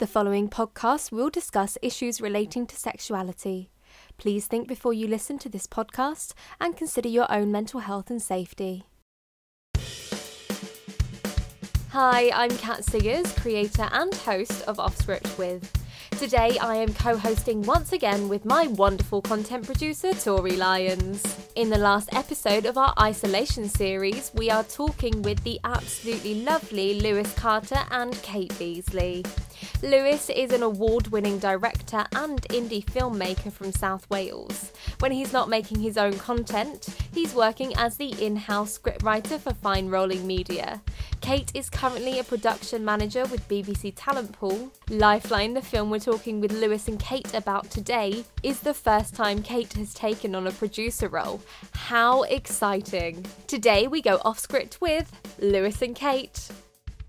The following podcast will discuss issues relating to sexuality. Please think before you listen to this podcast and consider your own mental health and safety. Hi, I'm Kat Siggers, creator and host of Offscript With. Today I am co hosting once again with my wonderful content producer, Tori Lyons. In the last episode of our isolation series, we are talking with the absolutely lovely Lewis Carter and Kate Beasley. Lewis is an award winning director and indie filmmaker from South Wales. When he's not making his own content, he's working as the in house scriptwriter for Fine Rolling Media. Kate is currently a production manager with BBC Talent Pool. Lifeline, the film we're talking with Lewis and Kate about today, is the first time Kate has taken on a producer role. How exciting! Today we go off script with Lewis and Kate.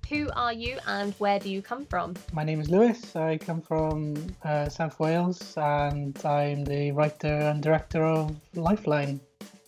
Who are you and where do you come from? My name is Lewis. I come from uh, South Wales and I'm the writer and director of Lifeline.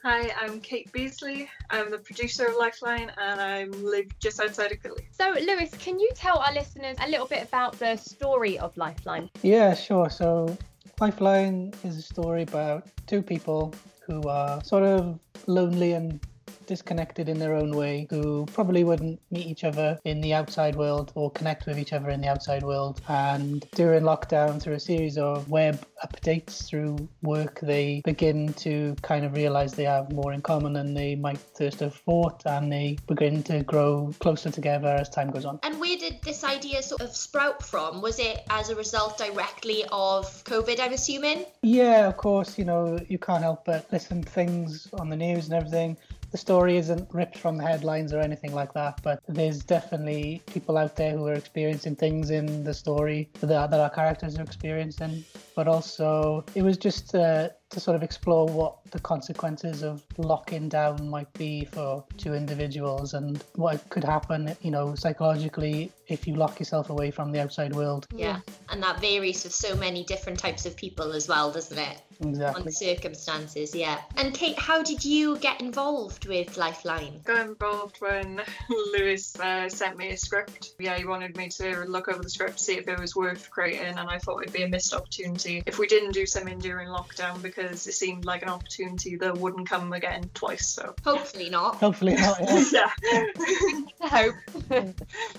Hi, I'm Kate Beasley. I'm the producer of Lifeline and I live just outside of Philly. So, Lewis, can you tell our listeners a little bit about the story of Lifeline? Yeah, sure. So, Lifeline is a story about two people who are sort of lonely and disconnected in their own way who probably wouldn't meet each other in the outside world or connect with each other in the outside world. And during lockdown, through a series of web updates through work, they begin to kind of realize they have more in common than they might first have thought, and they begin to grow closer together as time goes on. And where did this idea sort of sprout from? Was it as a result directly of COVID, I'm assuming? Yeah, of course. You know, you can't help but listen to things on the news and everything the story isn't ripped from the headlines or anything like that, but there's definitely people out there who are experiencing things in the story that, that our characters are experiencing. But also, it was just uh, to sort of explore what the consequences of locking down might be for two individuals and what could happen, you know, psychologically if you lock yourself away from the outside world. Yeah, and that varies with so many different types of people as well, doesn't it? Exactly. On circumstances, yeah. And Kate, how did you get involved with Lifeline? Got involved when Lewis uh, sent me a script. Yeah, he wanted me to look over the script, see if it was worth creating, and I thought it'd be a missed opportunity if we didn't do something during lockdown because because it seemed like an opportunity that wouldn't come again twice. So hopefully not. Hopefully not. Yeah. yeah. hope.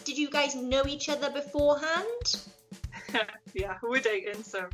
Did you guys know each other beforehand? yeah, we're dating, so.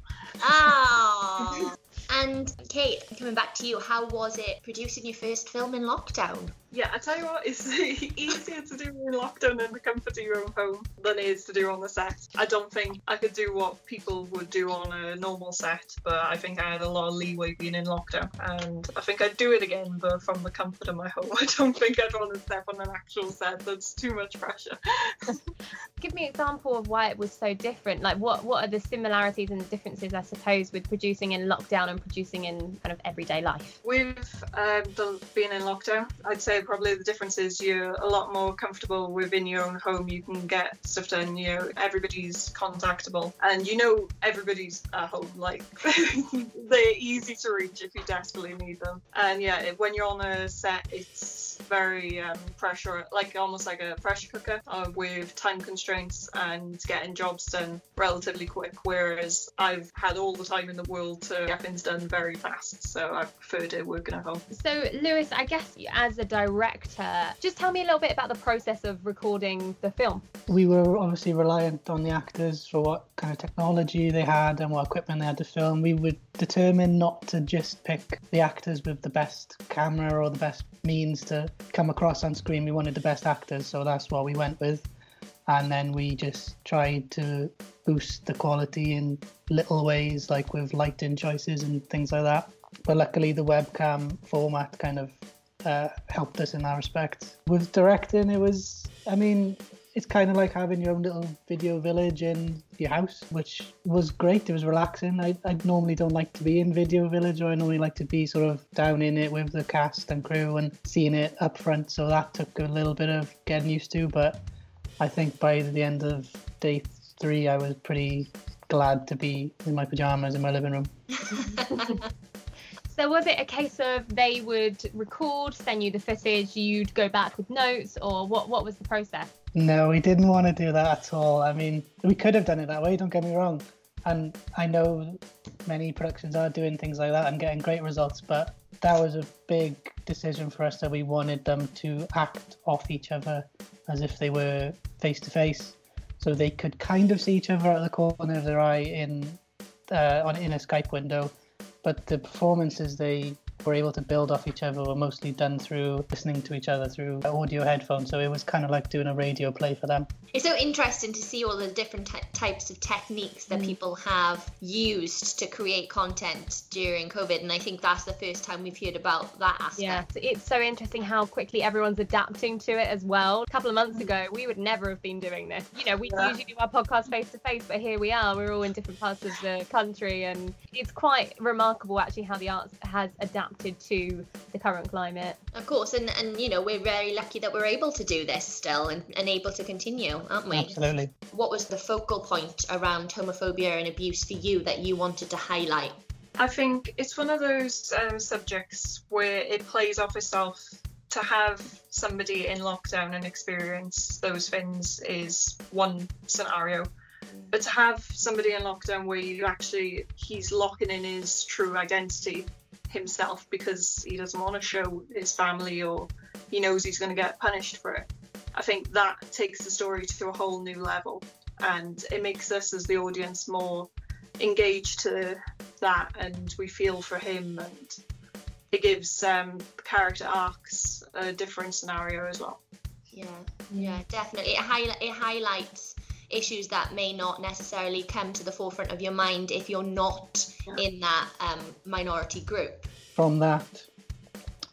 Ah. And Kate, coming back to you, how was it producing your first film in lockdown? Yeah, I tell you what, it's easier to do in lockdown in the comfort of your own home than it is to do on the set. I don't think I could do what people would do on a normal set, but I think I had a lot of leeway being in lockdown, and I think I'd do it again, but from the comfort of my home. I don't think I'd want to step on an actual set. That's too much pressure. Give me an example of why it was so different. Like, what what are the similarities and differences, I suppose, with producing in lockdown and producing in kind of everyday life? With um, the, being in lockdown, I'd say probably the difference is you're a lot more comfortable within your own home. You can get stuff done. You know, everybody's contactable, and you know everybody's at home. Like they're easy to reach if you desperately need them. And yeah, when you're on a set, it's very um, pressure, like almost like a pressure cooker uh, with time constraints and getting jobs done relatively quick. Whereas I've had all the time in the world to get things done very fast, so I preferred it working at home. So, Lewis, I guess as a director, just tell me a little bit about the process of recording the film. We were obviously reliant on the actors for what kind of technology they had and what equipment they had to film. We were determined not to just pick the actors with the best camera or the best means to come across on screen. We wanted the best actors, so that's what we went with. And then we just tried to boost the quality in little ways, like with lighting choices and things like that. But luckily, the webcam format kind of uh, helped us in that respect. With directing, it was, I mean, it's kind of like having your own little video village in your house, which was great. It was relaxing. I, I normally don't like to be in video village, or I normally like to be sort of down in it with the cast and crew and seeing it up front. So that took a little bit of getting used to, but I think by the end of day three, I was pretty glad to be in my pajamas in my living room. So was it a case of they would record, send you the footage, you'd go back with notes, or what? What was the process? No, we didn't want to do that at all. I mean, we could have done it that way, don't get me wrong. And I know many productions are doing things like that and getting great results, but that was a big decision for us that we wanted them to act off each other as if they were face to face. So they could kind of see each other of the corner of their eye in uh, on in a Skype window, but the performances they were able to build off each other were mostly done through listening to each other through audio headphones. So it was kind of like doing a radio play for them. It's so interesting to see all the different t- types of techniques that mm. people have used to create content during COVID, and I think that's the first time we've heard about that aspect. Yeah, it's so interesting how quickly everyone's adapting to it as well. A couple of months ago, we would never have been doing this. You know, we yeah. usually do our podcast face to face, but here we are. We're all in different parts of the country, and it's quite remarkable actually how the arts has adapted to the current climate. Of course, and and you know we're very lucky that we're able to do this still and, and able to continue aren't we? Absolutely. What was the focal point around homophobia and abuse for you that you wanted to highlight? I think it's one of those um, subjects where it plays off itself. To have somebody in lockdown and experience those things is one scenario, but to have somebody in lockdown where you actually he's locking in his true identity himself because he doesn't want to show his family or he knows he's going to get punished for it I think that takes the story to a whole new level and it makes us as the audience more engaged to that and we feel for him and it gives um, character arcs a different scenario as well. Yeah, yeah, definitely. It, hi- it highlights issues that may not necessarily come to the forefront of your mind if you're not in that um, minority group. From that,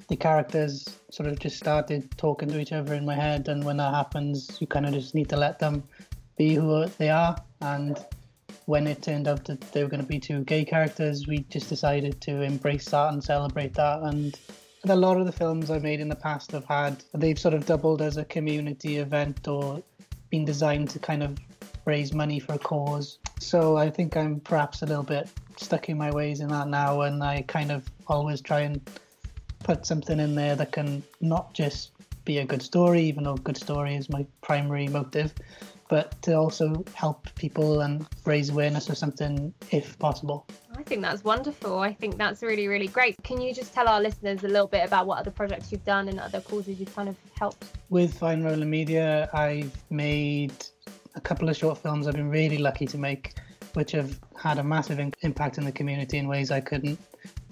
the characters sort of just started talking to each other in my head, and when that happens, you kind of just need to let them be who they are. And when it turned out that they were going to be two gay characters, we just decided to embrace that and celebrate that. And a lot of the films I've made in the past have had, they've sort of doubled as a community event or been designed to kind of raise money for a cause. So I think I'm perhaps a little bit stuck in my ways in that now, and I kind of always try and put something in there that can not just be a good story, even though good story is my primary motive, but to also help people and raise awareness of something if possible. I think that's wonderful. I think that's really, really great. Can you just tell our listeners a little bit about what other projects you've done and other causes you've kind of helped? With Fine Rolling Media, I've made a couple of short films I've been really lucky to make, which have had a massive impact in the community in ways I couldn't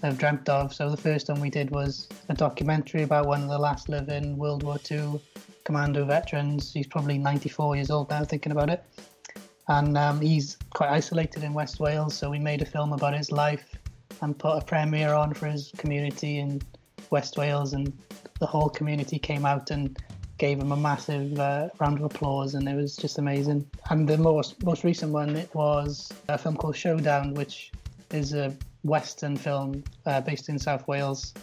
have dreamt of. So the first one we did was a documentary about one of the last living World War II commando veterans. He's probably 94 years old now, thinking about it. And um, he's quite isolated in West Wales, so we made a film about his life and put a premiere on for his community in West Wales, and the whole community came out and gave him a massive uh, round of applause, and it was just amazing. And the most most recent one it was a film called Showdown, which is a Western film uh, based in South Wales,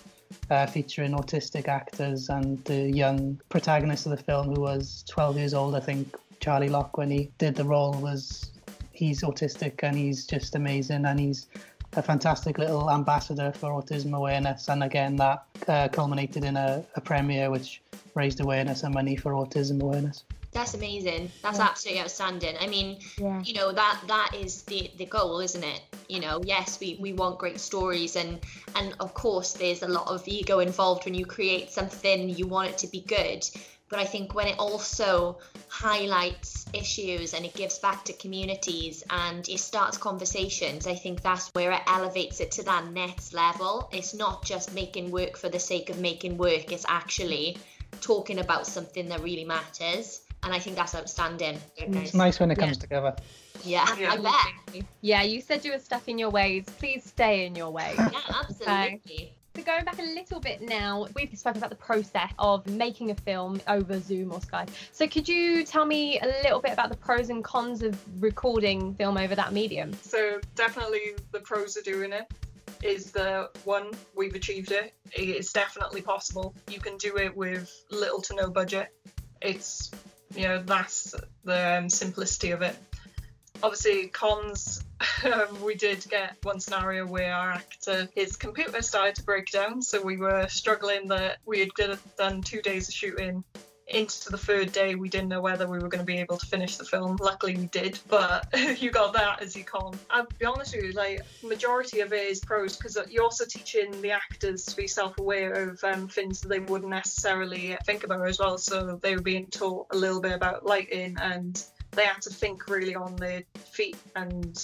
uh, featuring autistic actors and the young protagonist of the film, who was 12 years old, I think, Charlie Locke, when he did the role, was he's autistic and he's just amazing and he's a fantastic little ambassador for autism awareness. And again, that uh, culminated in a, a premiere which raised awareness and money for autism awareness. That's amazing. That's yeah. absolutely outstanding. I mean, yeah. you know that that is the the goal, isn't it? You know, yes, we we want great stories, and and of course, there's a lot of ego involved when you create something. You want it to be good, but I think when it also highlights issues and it gives back to communities and it starts conversations, I think that's where it elevates it to that next level. It's not just making work for the sake of making work. It's actually talking about something that really matters and I think that's outstanding. It's nice when it comes yeah. together. Yeah, yeah, I bet. Yeah, you said you were stuck in your ways. Please stay in your ways. yeah, absolutely. So going back a little bit now, we've spoken about the process of making a film over Zoom or Skype. So could you tell me a little bit about the pros and cons of recording film over that medium? So definitely the pros of doing it is the one we've achieved it. It's definitely possible. You can do it with little to no budget. It's you know that's the um, simplicity of it. Obviously cons um, we did get one scenario where our actor his computer started to break down so we were struggling that we had done two days of shooting into the third day, we didn't know whether we were going to be able to finish the film. Luckily, we did, but you got that as you con. I'll be honest with you, like majority of it is pros because you're also teaching the actors to be self-aware of um, things that they wouldn't necessarily think about as well. So they were being taught a little bit about lighting and they had to think really on their feet and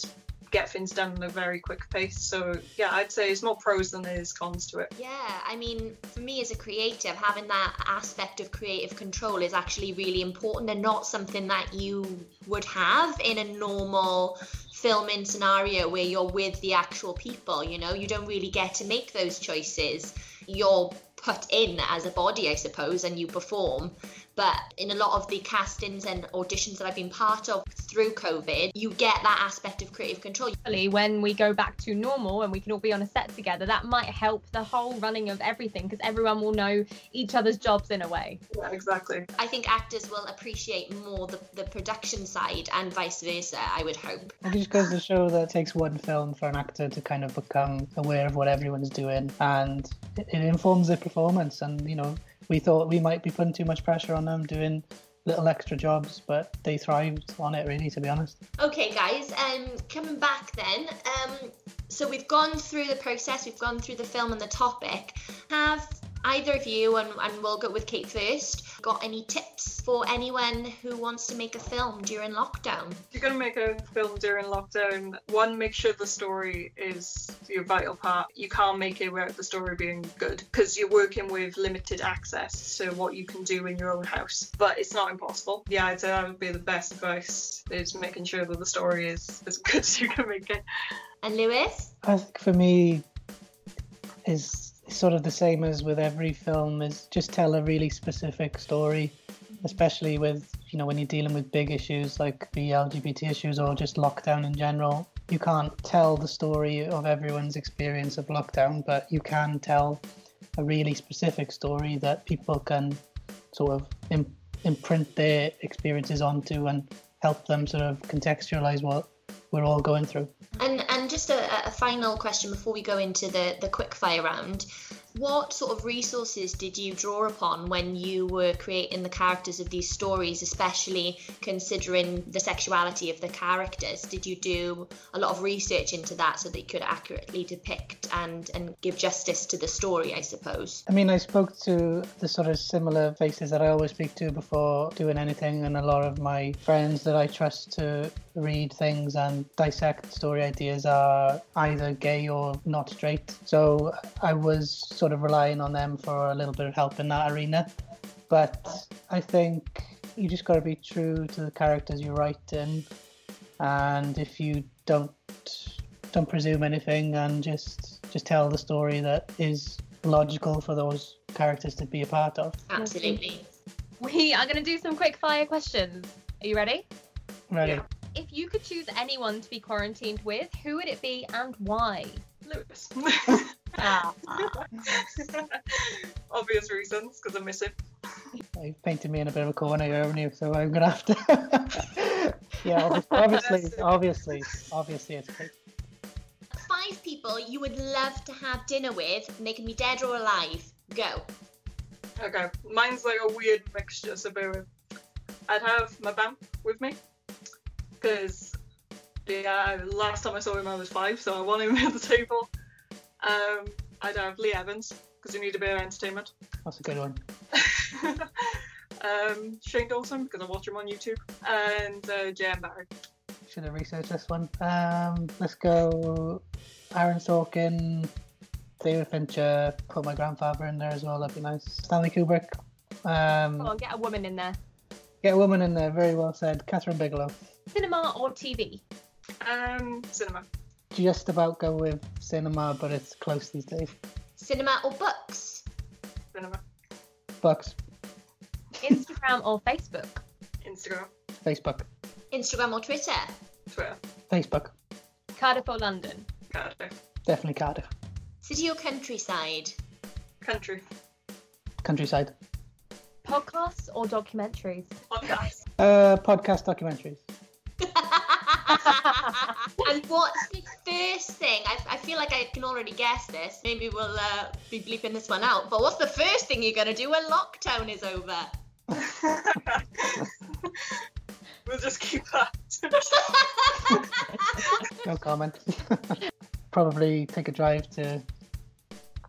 get things done at a very quick pace. So yeah, I'd say it's more pros than there is cons to it. Yeah, I mean, for me as a creative, having that aspect of creative control is actually really important and not something that you would have in a normal filming scenario where you're with the actual people. You know, you don't really get to make those choices. You're put in as a body, I suppose, and you perform. But in a lot of the castings and auditions that I've been part of through COVID, you get that aspect of creative control. When we go back to normal and we can all be on a set together, that might help the whole running of everything because everyone will know each other's jobs in a way. Yeah, exactly. I think actors will appreciate more the, the production side and vice versa, I would hope. It just goes to show that it takes one film for an actor to kind of become aware of what everyone's doing and it, it informs their performance and, you know, we thought we might be putting too much pressure on them doing little extra jobs, but they thrived on it really, to be honest. Okay, guys, um, coming back then, um, so we've gone through the process, we've gone through the film and the topic. Have either of you, and, and we'll go with Kate first, got any tips for anyone who wants to make a film during lockdown? If you're going to make a film during lockdown, one, make sure the story is your vital part. You can't make it without the story being good because you're working with limited access to what you can do in your own house. But it's not impossible. Yeah, I'd say that would be the best advice is making sure that the story is as good as you can make it. And Lewis? I think for me, is sort of the same as with every film is just tell a really specific story especially with you know when you're dealing with big issues like the lgbt issues or just lockdown in general. You can't tell the story of everyone's experience of lockdown but you can tell a really specific story that people can sort of imp- imprint their experiences onto and help them sort of contextualize what we're all going through. And and just a, a final question before we go into the the quick fire round what sort of resources did you draw upon when you were creating the characters of these stories, especially considering the sexuality of the characters? Did you do a lot of research into that so that you could accurately depict and, and give justice to the story, I suppose? I mean, I spoke to the sort of similar faces that I always speak to before doing anything, and a lot of my friends that I trust to read things and dissect story ideas are either gay or not straight. So I was sort of relying on them for a little bit of help in that arena. But I think you just got to be true to the characters you write in, and if you don't don't presume anything and just just tell the story that is logical for those characters to be a part of. Absolutely. We are going to do some quick fire questions. Are you ready? Ready. Yeah. If you could choose anyone to be quarantined with, who would it be and why? Lewis. Ah. Obvious reasons, because I miss him. You've painted me in a bit of a corner here, haven't you? So I'm gonna have to. yeah, obviously, obviously, obviously, it's Kate. Five people you would love to have dinner with, and they can be dead or alive. Go. Okay, mine's like a weird mixture, so bear with. I'd have my bam with me, because yeah, last time I saw him I was five, so I want him at the table. Um, I'd have Lee Evans, because we need a bit of entertainment. That's a good one. um, Shane Dawson, because I watch him on YouTube, and uh, Jan Barry. Should have researched this one. Um, let's go. Aaron Sorkin, David Fincher. Put my grandfather in there as well. That'd be nice. Stanley Kubrick. Um, Come on, get a woman in there. get a woman in there. Very well said. Kathryn Bigelow. Cinema or TV? Um, cinema. Just about go with cinema, but it's close these days. Cinema or books? Cinema. Bucks. Instagram or Facebook? Instagram. Facebook. Instagram or Twitter? Twitter. Facebook. Cardiff or London? Cardiff. Definitely Cardiff. City or countryside? Country. Countryside. Podcasts or documentaries? Podcasts. Uh, podcast documentaries. and what's the first thing? I, I feel like I can already guess this. Maybe we'll uh, be bleeping this one out. But what's the first thing you're going to do when lockdown is over? we'll just keep that. no comment. Probably take a drive to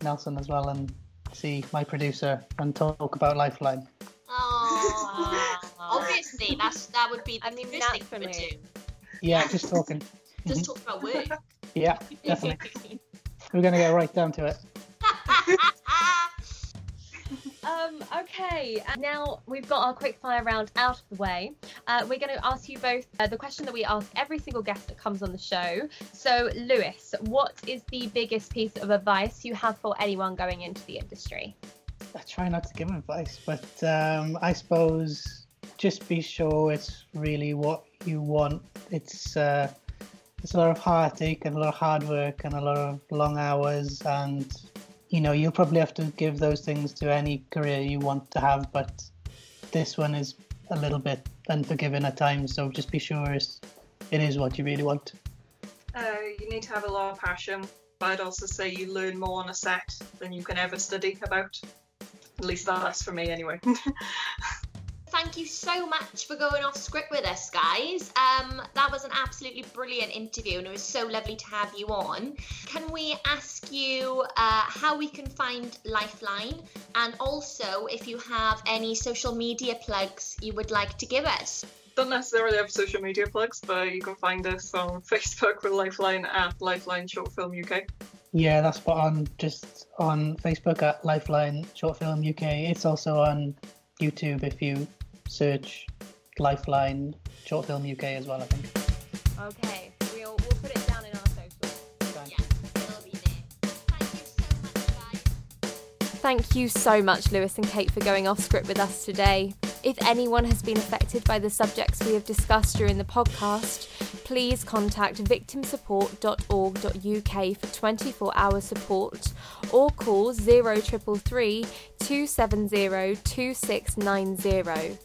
Nelson as well and see my producer and talk about Lifeline. Oh, obviously, that's that would be the I mean, first thing for me. Yeah, just talking. Just talk about work. Yeah, definitely. We're gonna get right down to it. Um, okay, uh, now we've got our quick fire round out of the way. Uh, we're going to ask you both uh, the question that we ask every single guest that comes on the show. So, Lewis, what is the biggest piece of advice you have for anyone going into the industry? I try not to give advice, but um, I suppose just be sure it's really what you want. It's uh, it's a lot of heartache and a lot of hard work and a lot of long hours, and you know you'll probably have to give those things to any career you want to have. But this one is a little bit unforgiving at times, so just be sure it's, it is what you really want. Uh, you need to have a lot of passion, but I'd also say you learn more on a set than you can ever study about. At least that's for me, anyway. Thank you so much for going off script with us, guys. Um, that was an absolutely brilliant interview, and it was so lovely to have you on. Can we ask you uh, how we can find Lifeline, and also if you have any social media plugs you would like to give us? Don't necessarily have social media plugs, but you can find us on Facebook with Lifeline at Lifeline Short Film UK. Yeah, that's spot on. Just on Facebook at Lifeline Short Film UK. It's also on YouTube if you search Lifeline Short Film UK as well. I think. Okay, we'll, we'll put it down in our socials. Yeah, it'll be there. Thank you so much, guys. Thank you so much, Lewis and Kate, for going off script with us today. If anyone has been affected by the subjects we have discussed during the podcast, please contact victimsupport.org.uk for 24 hour support or call 0333 270 2690.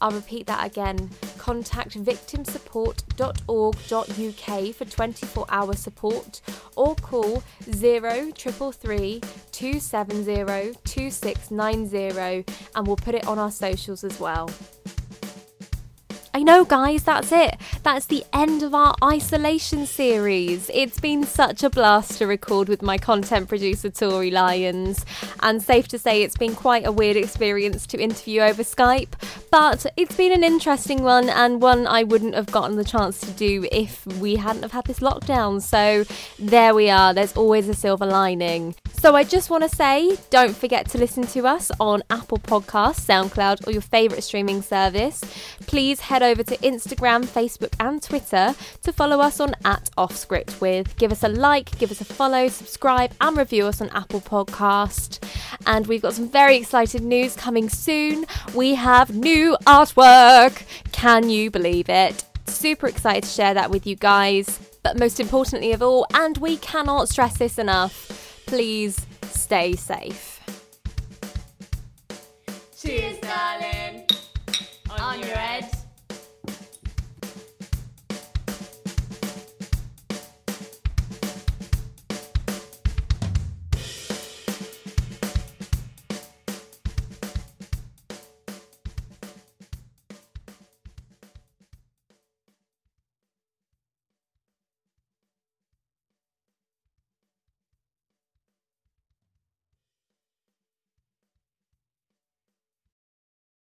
I'll repeat that again. Contact victimsupport.org.uk for 24 hour support or call 0333 270 2690 and we'll put it on our socials as well. I know, guys, that's it. That's the end of our isolation series. It's been such a blast to record with my content producer, Tori Lyons, and safe to say it's been quite a weird experience to interview over Skype, but it's been an interesting one and one I wouldn't have gotten the chance to do if we hadn't have had this lockdown. So there we are. There's always a silver lining. So I just want to say, don't forget to listen to us on Apple Podcasts, SoundCloud, or your favourite streaming service. Please head over to Instagram, Facebook, and Twitter to follow us on at Offscript with. Give us a like, give us a follow, subscribe, and review us on Apple Podcast. And we've got some very exciting news coming soon. We have new artwork. Can you believe it? Super excited to share that with you guys. But most importantly of all, and we cannot stress this enough, please stay safe. Cheers, darling. On, your head.